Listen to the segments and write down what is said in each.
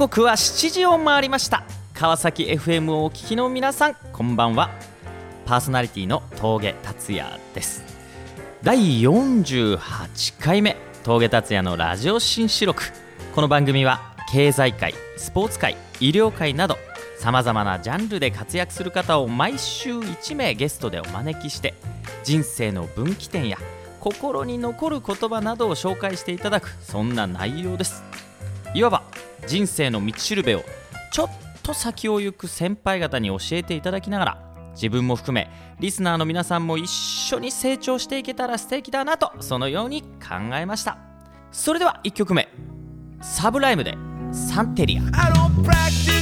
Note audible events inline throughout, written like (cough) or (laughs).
刻は7時を回りました。川崎 FM をお聞きの皆さんこんばんは。パーソナリティの峠達也です。第48回目峠達也のラジオ新四録。この番組は経済界スポーツ界医療界などさまざまなジャンルで活躍する方を毎週1名ゲストでお招きして人生の分岐点や心に残る言葉などを紹介していただくそんな内容です。いわば人生の道しるべをちょっと先を行く先輩方に教えていただきながら自分も含めリスナーの皆さんも一緒に成長していけたら素敵だなとそのように考えました。それでは1曲目サブライムでサンテリア。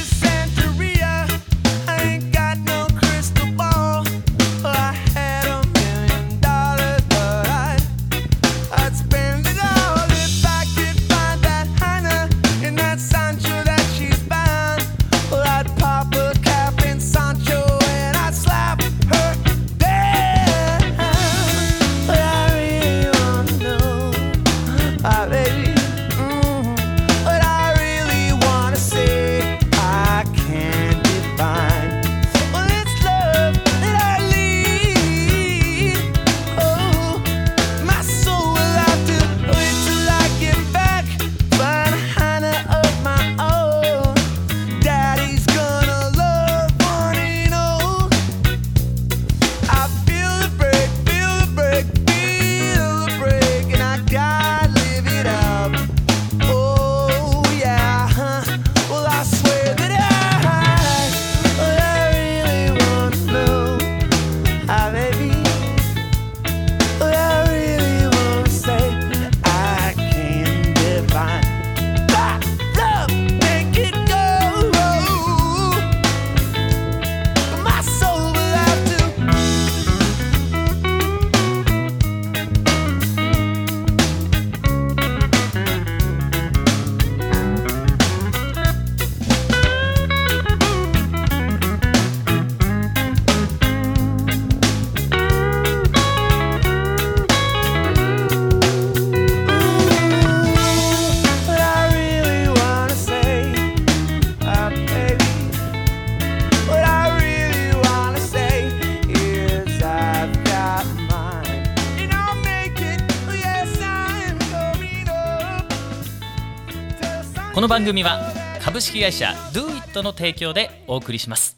この番組は株式会社 DoIt の提供でお送りします。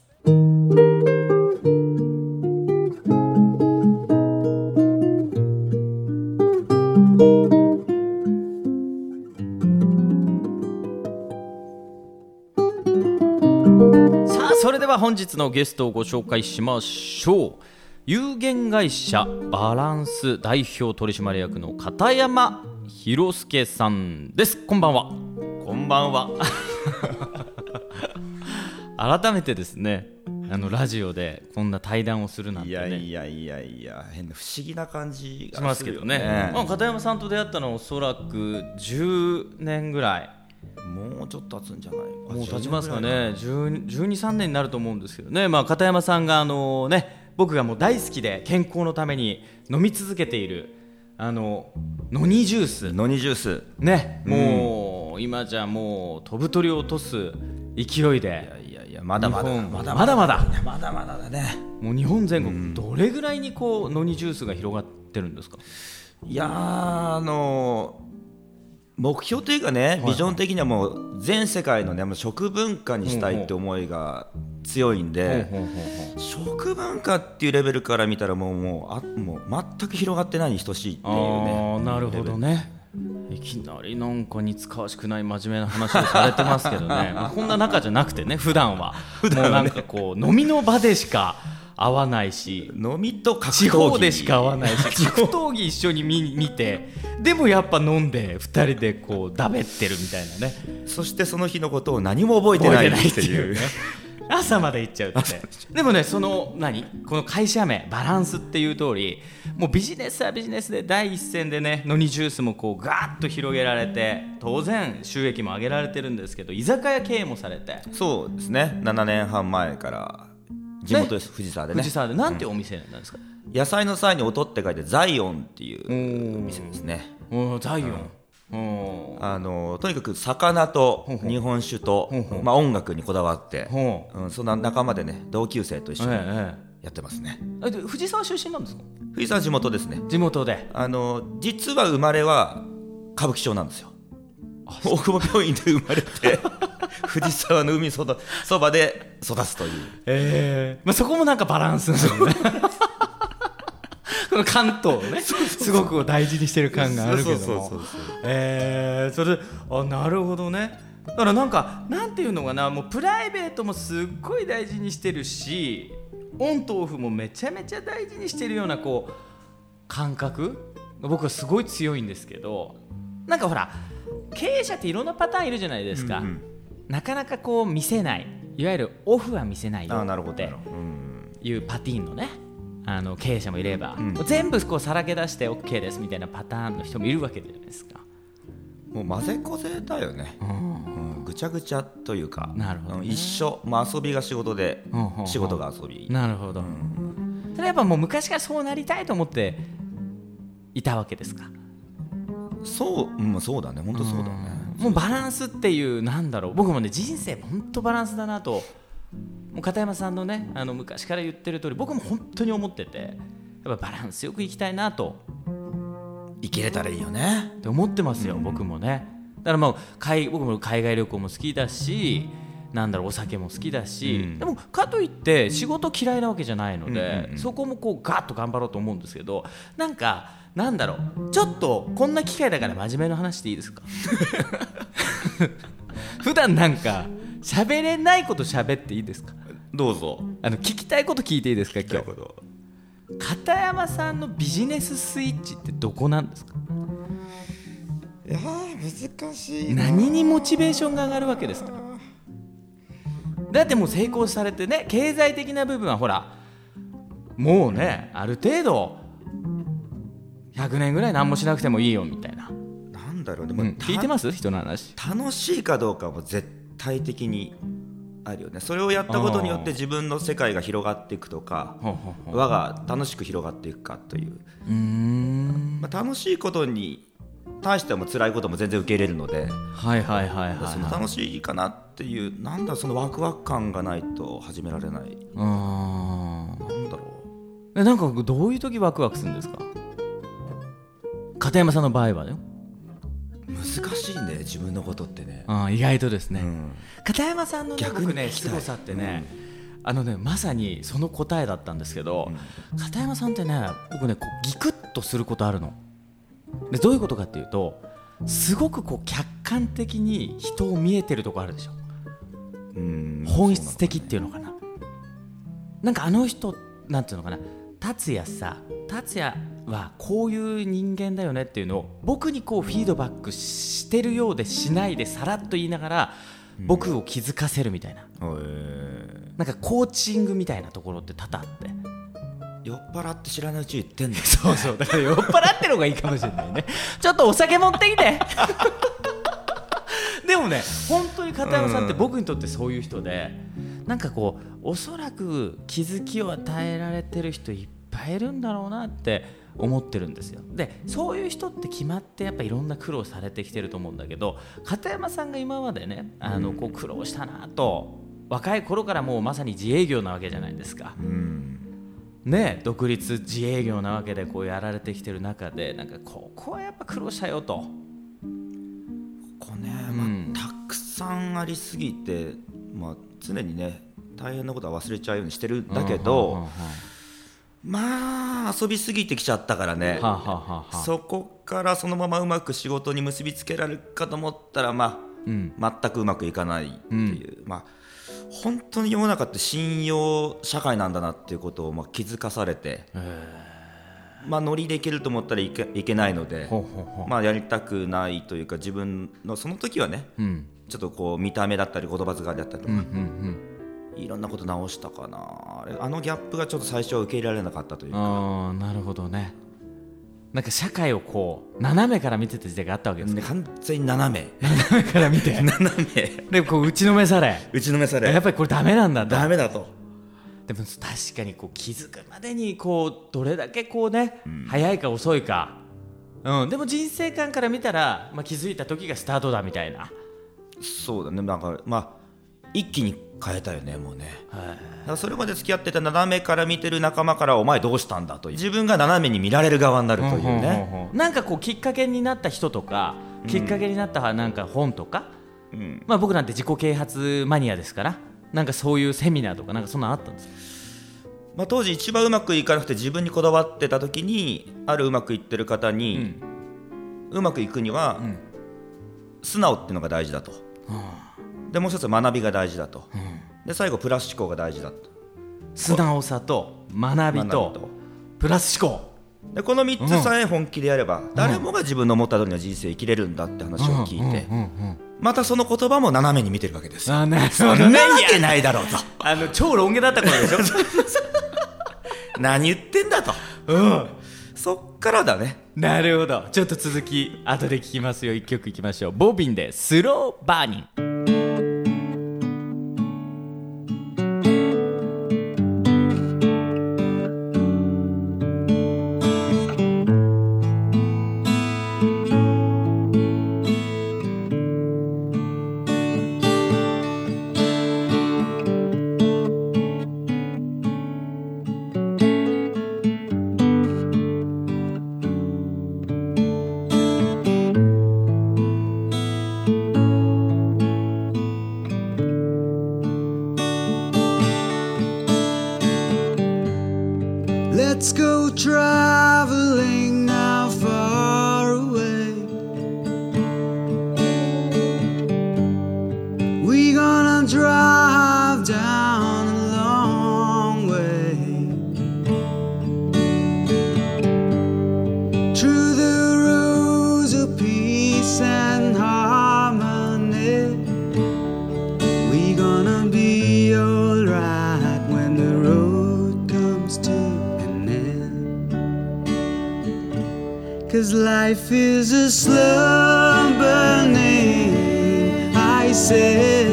さあそれでは本日のゲストをご紹介しましょう。有限会社バランス代表取締役の片山博介さんです。こんばんは。んばんは。(laughs) 改めてですねあのラジオでこんな対談をするなんていやねいやいやいや変な不思議な感じがしますけどね。まあ、片山さんと出会ったのはおそらく10年ぐらい。もうちょっと経つんじゃないもう経ちますかね。1 2 3年になると思うんですけどね、まあ、片山さんがあのね僕がもう大好きで健康のために飲み続けているあのノニジュース。ノニジュース。ねもう、今じゃもう飛ぶ鳥を落とす勢いでいやいやまだまだまだまだまだ。まだまだだね。もう日本全国どれぐらいにこうノニジュースが広がってるんですか？いやーあの目標というかね、ビジョン的にはもう全世界のねもう食文化にしたいって思いが強いんで、食文化っていうレベルから見たらもうもうあもう全く広がってないに等しいっていうね。なるほどねいきなりなんか似つかわしくない真面目な話をされてますけどね。(laughs) まあこんな仲じゃなくてね普段は。もうなんかこう飲みの場でしか会わないし。飲みと格闘技。地方でしか会わないし。格闘技一緒に見見て。でもやっぱ飲んで2人でこうだべってるみたいなね。そしてその日のことを何も覚えてないっていうね朝まで行っちゃうって。(laughs) でもねその何？この会社名バランスっていう通りもうビジネスはビジネスで第一線でねノニジュースもこうガーッと広げられて当然収益も上げられてるんですけど居酒屋経営もされて。そうですね。7年半前から地元です、藤沢でね。藤沢で。なんてお店なんですか、野菜の際に音って書いてザイオンっていう店ですね。おーザイオン、ほうあのとにかく魚と日本酒とまあ、音楽にこだわって、ほうん、そんな仲間でね同級生と一緒にえやってますね。ええで藤沢出身なんですか？藤沢地元ですね。地元で。あの実は生まれは歌舞伎町なんですよ。大久保病院で生まれて (laughs) 藤沢の海そばそばで育つという。ええ。まあ、そこもなんかバランスですよね関東をね (laughs) すごく大事にしてる感があるけども。えーそれあなるほどね。だからなんかなんていうのかなもうプライベートもすっごい大事にしてるしオンとオフもめちゃめちゃ大事にしてるようなこう感覚が僕はすごい強いんですけどなんかほら経営者っていろんなパターンいるじゃないですか、うんうん。なかなかこう見せない。いわゆるオフは見せないよああなるほっていうパティーンのねあの経営者もいれば、ん。全部こうさらけ出して OK ですみたいなパターンの人もいるわけじゃないですか。もう混ぜこぜだよね、うん。うん、ぐちゃぐちゃというかなるほどね。うん一緒、まあ、遊びが仕事でうん仕事が遊び。なるほど、それやっぱもう昔からそうなりたいと思っていたわけですか？そう、うん、そうだね。本当そうだね。もうバランスっていうなんだろう。僕もね人生本当バランスだなともう片山さんのねあの昔から言ってる通り僕も本当に思っててやっぱバランスよくいきたいなと。生きれたらいいよね。って思ってますよ、僕もね。だからもう海僕も海外旅行も好きだしなんだろうお酒も好きだし、うん。でもかといって仕事嫌いなわけじゃないので、うんうんうん。そこもこうガッと頑張ろうと思うんですけどなんかなんだろうちょっとこんな機会だから真面目な話していいですか？(laughs) 普段なんか喋れないこと喋っていいですか？どうぞ。あの聞きたいこと聞いていいですか今日？ど片山さんのビジネススイッチってどこなんですか？いやー難しい何にモチベーションが上がるわけですか？だってもう成功されてね経済的な部分はほらもうねある程度100年ぐらい何もしなくてもいいよみたいな、なんだろうでも、うん、聞いてます？人の話。楽しいかどうかも絶対的にあるよね。それをやったことによって自分の世界が広がっていくとか輪が楽しく広がっていくかという、まあ、楽しいことに対しても辛いことも全然受け入れるので、はいはいはいはいその楽しいかなっていうなんだそのワクワク感がないと始められない。なんだろえなんかどういう時ワクワクするんですか？片山さんの場合はね。う難しいね自分のことってね、あー意外とですね、うん。片山さんのね逆に僕ね凄さってね、あのねまさにその答えだったんですけど、片山さんってね僕ねこうギクッとすることあるの。でどういうことかっていうとすごくこう客観的に人を見えてるとこあるでしょ。うん。本質的っていうのかな。なんかあの人なんていうのかな。達也さ達也はこういう人間だよねっていうのを僕にこうフィードバックしてるようでしないでさらっと言いながら僕を気づかせるみたいな、へなんかコーチングみたいなところって多々あって。ー酔っ払って知らないうちに言ってんだよ。(laughs) そうそう。だから酔っ払ってる方がいいかもしれないね。(laughs) ちょっとお酒持ってきて。(laughs) でもね本当に片山さんって僕にとってそういう人で、なんかこうおそらく気づきを与えられてる人いっぱいいるんだろうなって思ってるんですよ。でそういう人って決まってやっぱいろんな苦労されてきてると思うんだけど片山さんが今までねあのこう苦労したなと若い頃からもうまさに自営業なわけじゃないですか。うん。ね、独立自営業なわけでこうやられてきてる中でなんかここはやっぱ苦労したよと。ここね、うん。まあ、たくさんありすぎて、まあ、常にね大変なことは忘れちゃうようにしてるんだけど、はあはまあ遊びすぎてきちゃったからね、あはあはあはあはあ。そこからそのままうまく仕事に結びつけられるかと思ったら、まうん。あ、全くうまくいかないっていう、まあ、本当に世の中って信用社会なんだなっていうことをまあ気づかされて、まあ、ノリでいけると思ったらいけいけないので、まあ、やりたくないというか自分のその時はねうん。ちょっとこう見た目だったり言葉遣いだったりとか、うんうんいろんなこと直したかな。あれあのギャップがちょっと最初は受け入れられなかったといううんか。ああなるほどね。なんか社会をこう斜めから見てた時代があったわけですね。完全に斜め。(laughs) 斜めから見て。(laughs) 斜め。でこう打ちのめされ。打ちのめされ。やっぱりこれダメなんだと。ダメだと。でも確かにこう気づくまでにこうどれだけこうね、早いか遅いか。うん、でも人生観から見たら、まあ、気づいた時がスタートだみたいな、そうだね。なんかまあ一気に変えたよねもうね。はい、だからそれまで付き合ってた斜めから見てる仲間からお前どうしたんだと自分が斜めに見られる側になるというね、なんかこうきっかけになった人とか、きっかけになったなんか本とか、うん。まあ、僕なんて自己啓発マニアですからなんかそういうセミナーとかなんかそんなのあったんですか？まあ、当時一番うまくいかなくて自分にこだわってた時にあるうまくいってる方に、うまくいくには、ん。素直っていうのが大事だと、でもう一つ学びが大事だと、で最後プラス思考が大事だと。素直さと学びとと。プラス思考。でこの3つさえ本気でやれば、誰もが自分の思った通りの人生生きれるんだって話を聞いて、またその言葉も斜めに見てるわけですよ。あなるほなわけないだろうと。あの超ロン毛だった頃でしょ？(laughs) 何言ってんだと、そっからだね。なるほど。ちょっと続き後で聞きますよ。一曲いきましょう。ボビンでスローバーニン Life is a slumber name, I say.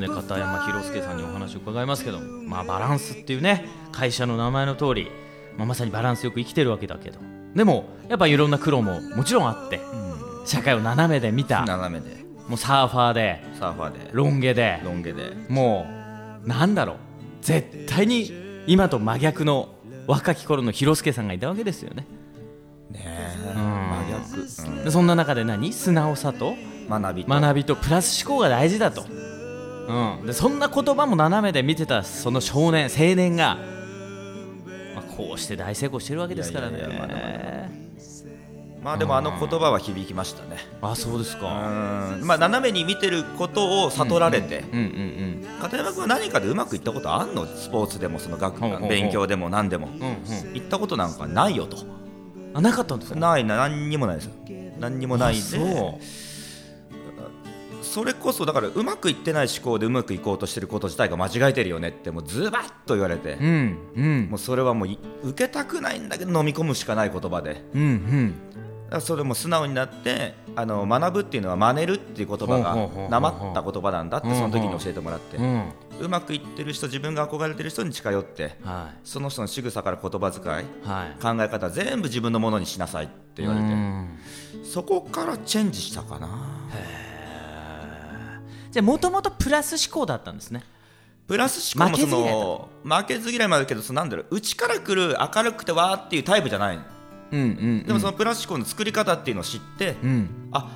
ね。片山博介さんにお話を伺いますけど。まあバランスっていうね。会社の名前の通り、まあ、まさにバランスよく生きてるわけだけど。でもやっぱいろんな苦労ももちろんあって、社会を斜めで見た、斜めで。もうサーファーで。サーファーで。ロン毛で。ロン毛で。もうなんだろう。絶対に今と真逆の若き頃の広助さんがいたわけですよね。ねえ。ん。真逆、うん。でそんな中で何？素直さと学びと。学びとプラス思考が大事だと、うん、でそんな言葉も斜めで見てたその少年青年が、まあ、こうして大成功してるわけですからね。いやいやまだままあでもあの言葉は響きましたね。あそうですうかん。まあ斜めに見てることを悟られて、うんうん片山君は何かでうまくいったことあんの？スポーツでもその学ほうほうほう勉強でも何でも。うんうん。うん行ったことなんかないよと。あなかったんですか？ないな何にもないですよ。何にもないんで。あそれこそだからうまくいってない思考でうまくいこうとしてること自体が間違えてるよねってもうズバッと言われて、うんうん。もうそれはもうい受けたくないんだけど飲み込むしかない言葉で。うんうん。それも素直になってあの学ぶっていうのは真似るっていう言葉がなまった言葉なんだってその時に教えてもらって。うまくいってる人自分が憧れてる人に近寄ってはその人の仕草から言葉遣いいはい。考え方全部自分のものにしなさいって言われて。うん。そこからチェンジしたかなじゃあもともとプラス思考だったんですね。プラス思考もその負けず嫌いもあるけどそのなんだろう。内から来る明るくてわーっていうタイプじゃない。うんうん。でもそのプラス思考の作り方っていうのを知ってうん。あ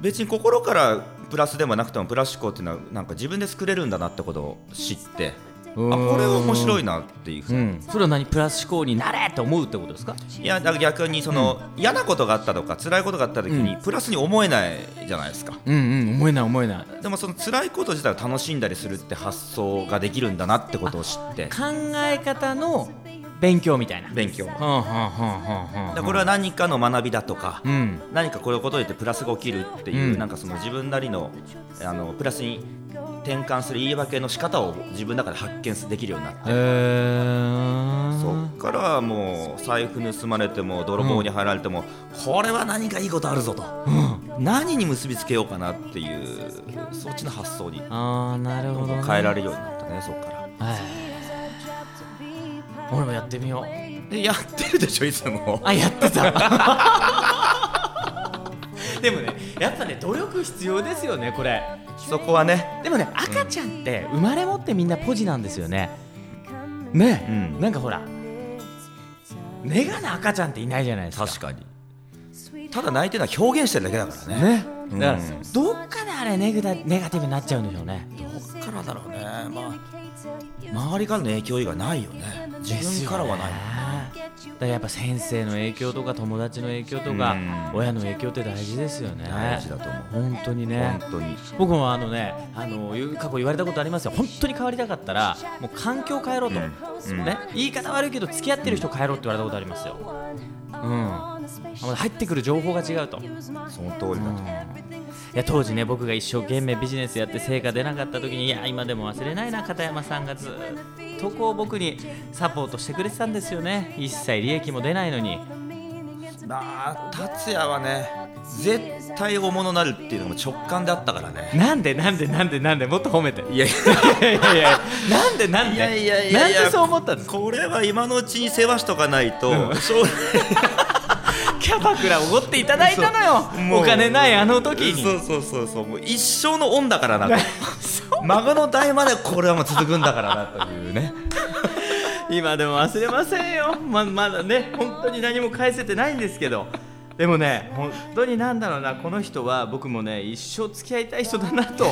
別に心からプラスでもなくてもプラス思考っていうのはなんか自分で作れるんだなってことを知ってあこれは面白いなっていうふうにうん、それは何プラス思考になれと思うってことですか？いやだから逆にその、嫌なことがあったとか辛いことがあった時に、プラスに思えないじゃないですか。うんうん思えない思えない。でもその辛いこと自体を楽しんだりするって発想ができるんだなってことを知って。考え方の勉強みたいな。勉強。これは何かの学びだとか、うん。何かこういうことを言ってプラスが起きるっていう、うん。なんかその自分なりのあのプラスに転換する言い訳の仕方を自分の中で発見できるようになって、そっからはもう財布盗まれても泥棒に入られても、これは何かいいことあるぞと、何に結びつけようかなっていうそっちの発想にああなるほど、ね、変えられるようになったねそっから。はい俺もやってみようでやってるでしょいつもあやってたでもねやっぱね努力必要ですよねこれ。そこはね。でもね赤ちゃんって生まれ持ってみんなポジなんですよね。ね、うん。なんかほらネガな赤ちゃんっていないじゃないですか。確かに。ただ泣いてるのは表現してるだけだからね。ね。うん。だから、どっかであれネガネガティブになっちゃうんでしょうね。どっからだろうね。まあ周りからの影響以外ないよね。自分からはないいだやっぱ先生の影響とか友達の影響とかうん。親の影響って大事ですよね。大事だと思う。本当にね。本当に。僕もあのねあの過去言われたことありますよ。本当に変わりたかったらもう環境変えろと、うん。ね、言い方悪いけど付き合ってる人変えろって言われたことありますよ、うん、入ってくる情報が違うと、その通りだといや当時ね僕が一生懸命ビジネスやって成果出なかった時にいや今でも忘れないな片山さんがずっとこう僕にサポートしてくれてたんですよね。一切利益も出ないのに。まあ達也はね絶対大物になるっていうのも直感であったからね。なんでなんでなんでなんでもっと褒めて。いいや。いやいやいやなんでなんで？いやいやいやなんでそう思ったんですか？これは今のうちに世話しとかないと、将来キャバクラおごっていただいたのよ。お金ないあの時に。そうそうそうそう。もう一生の恩だからなと。(laughs) 孫の代までこれはもう続くんだからなというね。(laughs) 今でも忘れませんよ。ままだね本当に何も返せてないんですけど。でもね本当になんだろうな。この人は僕もね一生付き合いたい人だなと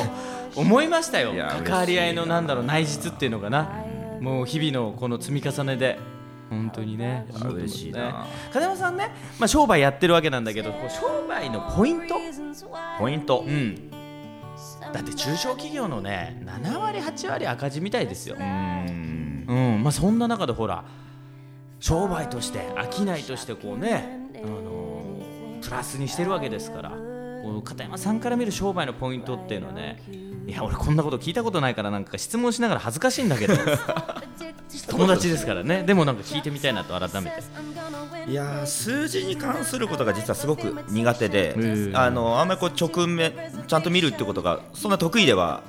思いましたよ。関わり合いのなんだろう内実っていうのかな。もう日々のこの積み重ねで本当にね。や嬉しいな。ね風山さんね、まあ、商売やってるわけなんだけど商売のポイント？ポイント。うん。だって中小企業のね7割8割赤字みたいですよ。うーん。うん。まあ、そんな中でほら商売として商いとしてこうね、あのープラスにしてるわけですから片山さんから見る商売のポイントっていうのはねいや俺こんなこと聞いたことないからなんか質問しながら恥ずかしいんだけど (laughs) 友達ですからね。でもなんか聞いてみたいなと改めて。いやー数字に関することが実はすごく苦手で、うんあのあんまりこう直面ちゃんと見るってことがそんな得意では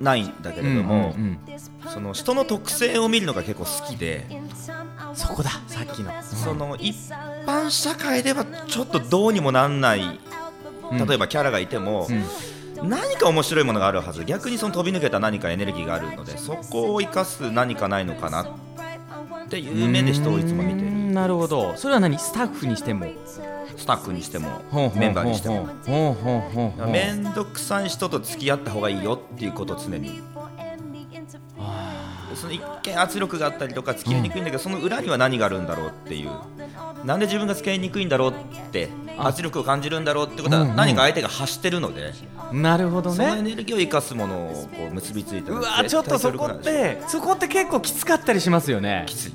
ないんだけれども、うんうんうん。その人の特性を見るのが結構好きで、そこださっきの。その一般社会ではちょっとどうにもなんない、うん。例えばキャラがいても、うん何か面白いものがあるはず。逆にその飛び抜けた何かエネルギーがあるのでそこを生かす何かないのかなっていう目で人をいつも見てる。なるほど。それは何？スタッフにしても？スタッフにしてもメンバーにしても。面倒くさい人と付き合った方がいいよっていうことを常にその一見圧力があったりとか付き合いにくいんだけど、その裏には何があるんだろうっていう。なんで自分が付き合いにくいんだろうって圧力を感じるんだろうってことは何か相手が発してるので、なるほどそのエねネルギーを生かすものをこう結びついてうわちょっとそこってそこって結構きつかったりしますよね。きつい。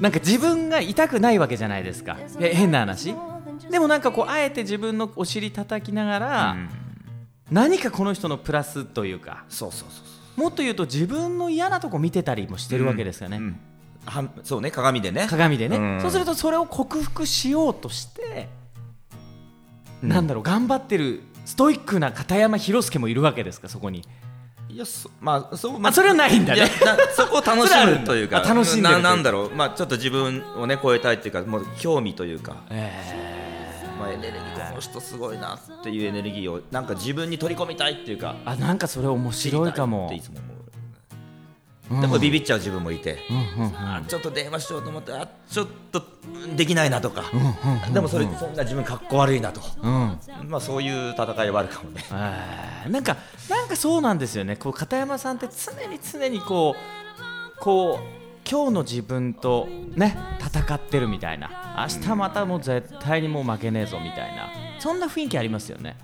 なんか自分が痛くないわけじゃないですか。え変な話。でもなんかこうあえて自分のお尻叩きながら、うん。何かこの人のプラスというか。そうそうそうそもっと言うと自分の嫌なとこ見てたりもしてうるわけですよね、うん。はんそうね鏡でね。鏡でね、うん。そうするとそれを克服しようとして、うん。なんだろう頑張ってるストイックな片山弘介もいるわけですかそこに。いやそまあそうあそれはないんだね。そこを楽しむというか (laughs) 楽しんでるというななんだろう。まあちょっと自分をね超えたいっていうかもう興味というか。えまあ、エネルギーこの人すごいなっていうエネルギーをなんか自分に取り込みたいっていうかーあなんかそれ面白いかも。っていつも思う、うん。でもビビっちゃう自分もいて、ちょっと電話しようと思ってあちょっとうんできないなとか、でもそれそんな自分かっこ悪いなと、うん。まあそういう戦いはあるかもね。えーなんかなんかそうなんですよね。こう片山さんって常に常にこうこう今日の自分とね戦ってるみたいな。明日またもう絶対にもう負けねえぞみたいな。そんな雰囲気ありますよね、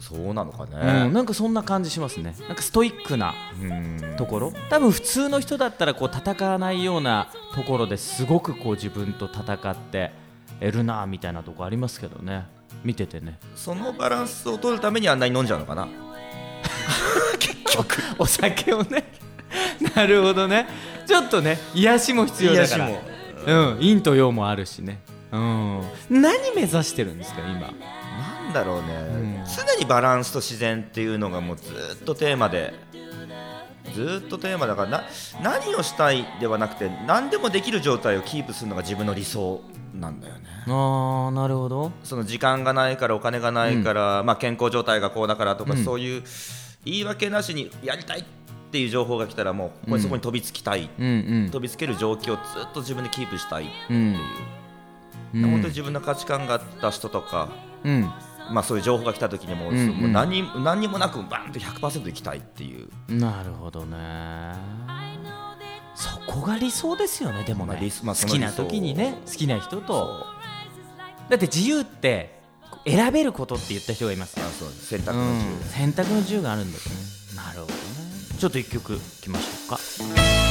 そうなのかうん、ねなんかそんな感じしますね。なんかストイックなうん。ところ。多分普通の人だったらこう戦わないようなところですごくこう自分と戦っているなみたいなとこありますけどね。見ててね。そのバランスを取るためにあんなに飲んじゃうのかな。(laughs) お酒をね。なるほどね。ちょっとね癒しも必要だから。癒しうん陰と陽もあるしね。うん。何目指してるんですか今？なんだろうね、うん。常にバランスと自然っていうのがもうずっとテーマで。ずっとテーマだからな何をしたいではなくて何でもできる状態をキープするのが自分の理想なんだよね。ああなるほど。その時間がないからお金がないから、まあ、健康状態がこうだからとか、うん。そういう言い訳なしにやりたいっていう情報が来たらもうそこに飛びつきたい、うんうん。飛びつける状況をずっと自分でキープしたいってういう、ん。うん。本当に自分の価値観があった人とか、うん。まあ、そういう情報が来た時にも,、うんうん。もう何に何にもなくバンと100%いきたいっていう、なるほどね。そこが理想ですよねでもね、まあまあそ好きな時にね好きな人と。そだって自由って選べることって言った人がいます。ようあそう。選択うの自ん。由、選択の自由があるんだとね。なるほど。ねちょっと1曲いきましょうか。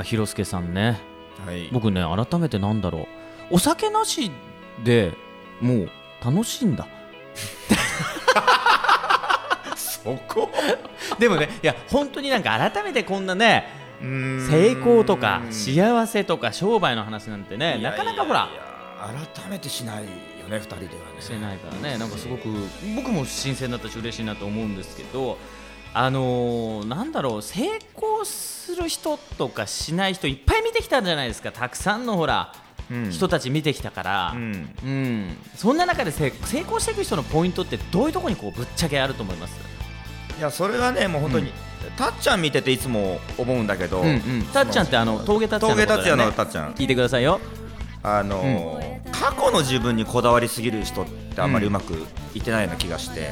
やー片山博介さんね。はい。僕ね改めてなんだろう。お酒なしでもう。楽しいんだ。そこ？でもねいや本当になんか改めてこんなね成功とか幸せとか商売の話なんてねなかなかほら。改めてしないよね二人ではね。してないからねなんかすごく僕も新鮮だったし嬉しいなと思うんですけどあのーなんだろう成功する人とかしない人いっぱい見てきたじゃないですか。たくさんのほら、うん。人たち見てきたから、うん。うん。そんな中で成成功していく人のポイントってどういうところにこうぶっちゃけあると思います？いやそれはねもう本当に、たっちゃん見てていつも思うんだけど、うんうん。たっちゃんってあの峠達也のことだよね。峠達也のたっちゃん。聞いてくださいよ。あのー過去の自分にこだわりすぎる人ってあんまりうまくいってないような気がして、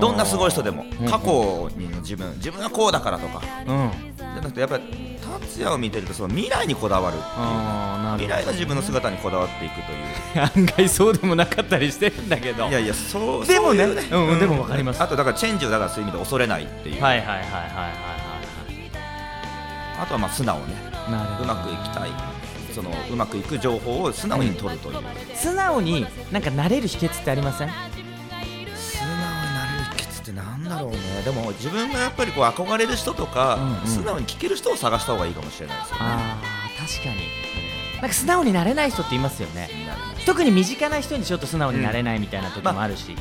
どんなすごい人でもうん。過去にの自分自分はこうだからとかうんじゃなくてやっぱり達也を見てるとその未来にこだわるあーなるほ未来の自分の姿にこだわっていくという。ど案外そうでもなかったりしてるんだけど。いやいやそうでもねそういううんうんでもわかります。あとだからチェンジをだからそういう意味で恐れないっていう、はいはいはいはいはいあとはまあ素直ね。うまくいきたいそのうまくいく情報を素直に取るという、素直になんか慣れる秘訣ってありません？素直になれる秘訣ってなんだろうね。でも自分がやっぱりこう憧れる人とか、うんうん。素直に聞ける人を探した方がいいかもしれないですよね。あー確かに。なんか素直になれない人っていますよね。特に身近な人にちょっと素直になれないみたいな時もあるし、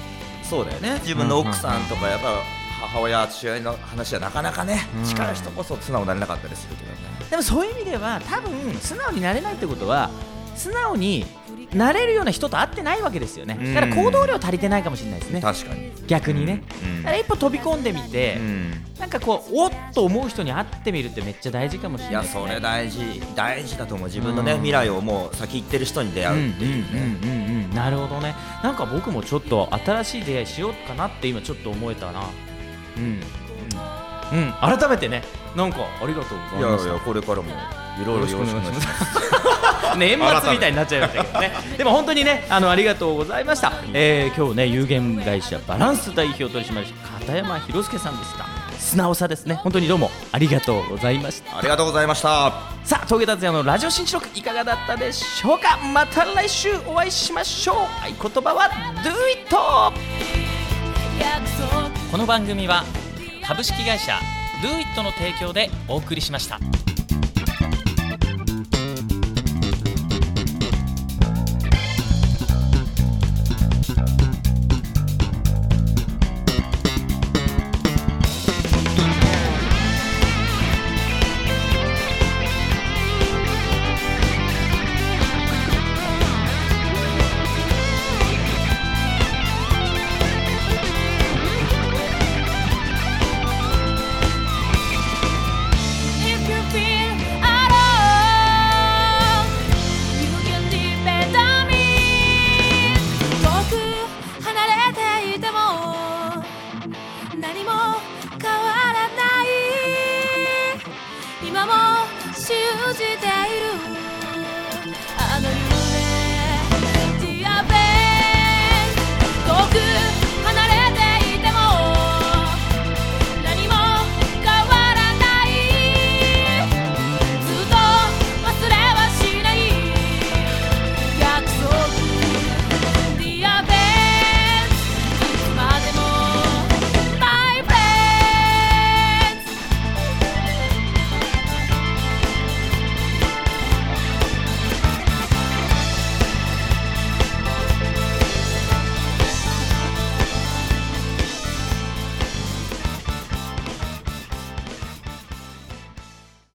そうだよね。自分の奥さんとかやっぱ母親父親の話はなかなかね、うん。近い人こそ素直になれなかったりするけどねでもそういう意味では多分素直になれないってことは素直になれるような人と会ってないわけですよね。うん。だから行動量足りてないかもしれないですね。確かに。逆にね、うん。だから一歩飛び込んでみて、うん。なんかこうおっと思う人に会ってみるってめっちゃ大事かもしれいやないですね。それ大事。大事だと思う。自分のね、うん。未来をもう先行ってる人に出会うっていうね、なるほどね。なんか僕もちょっと新しい出会いしようかなって今ちょっと思えたな。うんうん、うん、改めてねなんかありがとうございますいやいやこれからもいろいろよろしくお願いします。(laughs) 年末みたいになっちゃいましたけどね。でも本当にねあのありがとうございました、えー、今日ね有限会社バランス代表取締役片山博介さんでした。素直さですね。本当にどうもありがとうございました。ありがとうございました。さあ峠達也のラジオ新記録いかがだったでしょうか。また来週お会いしましょう。合言葉は Do it! この番組は株式会社 Do it の提供でお送りしました。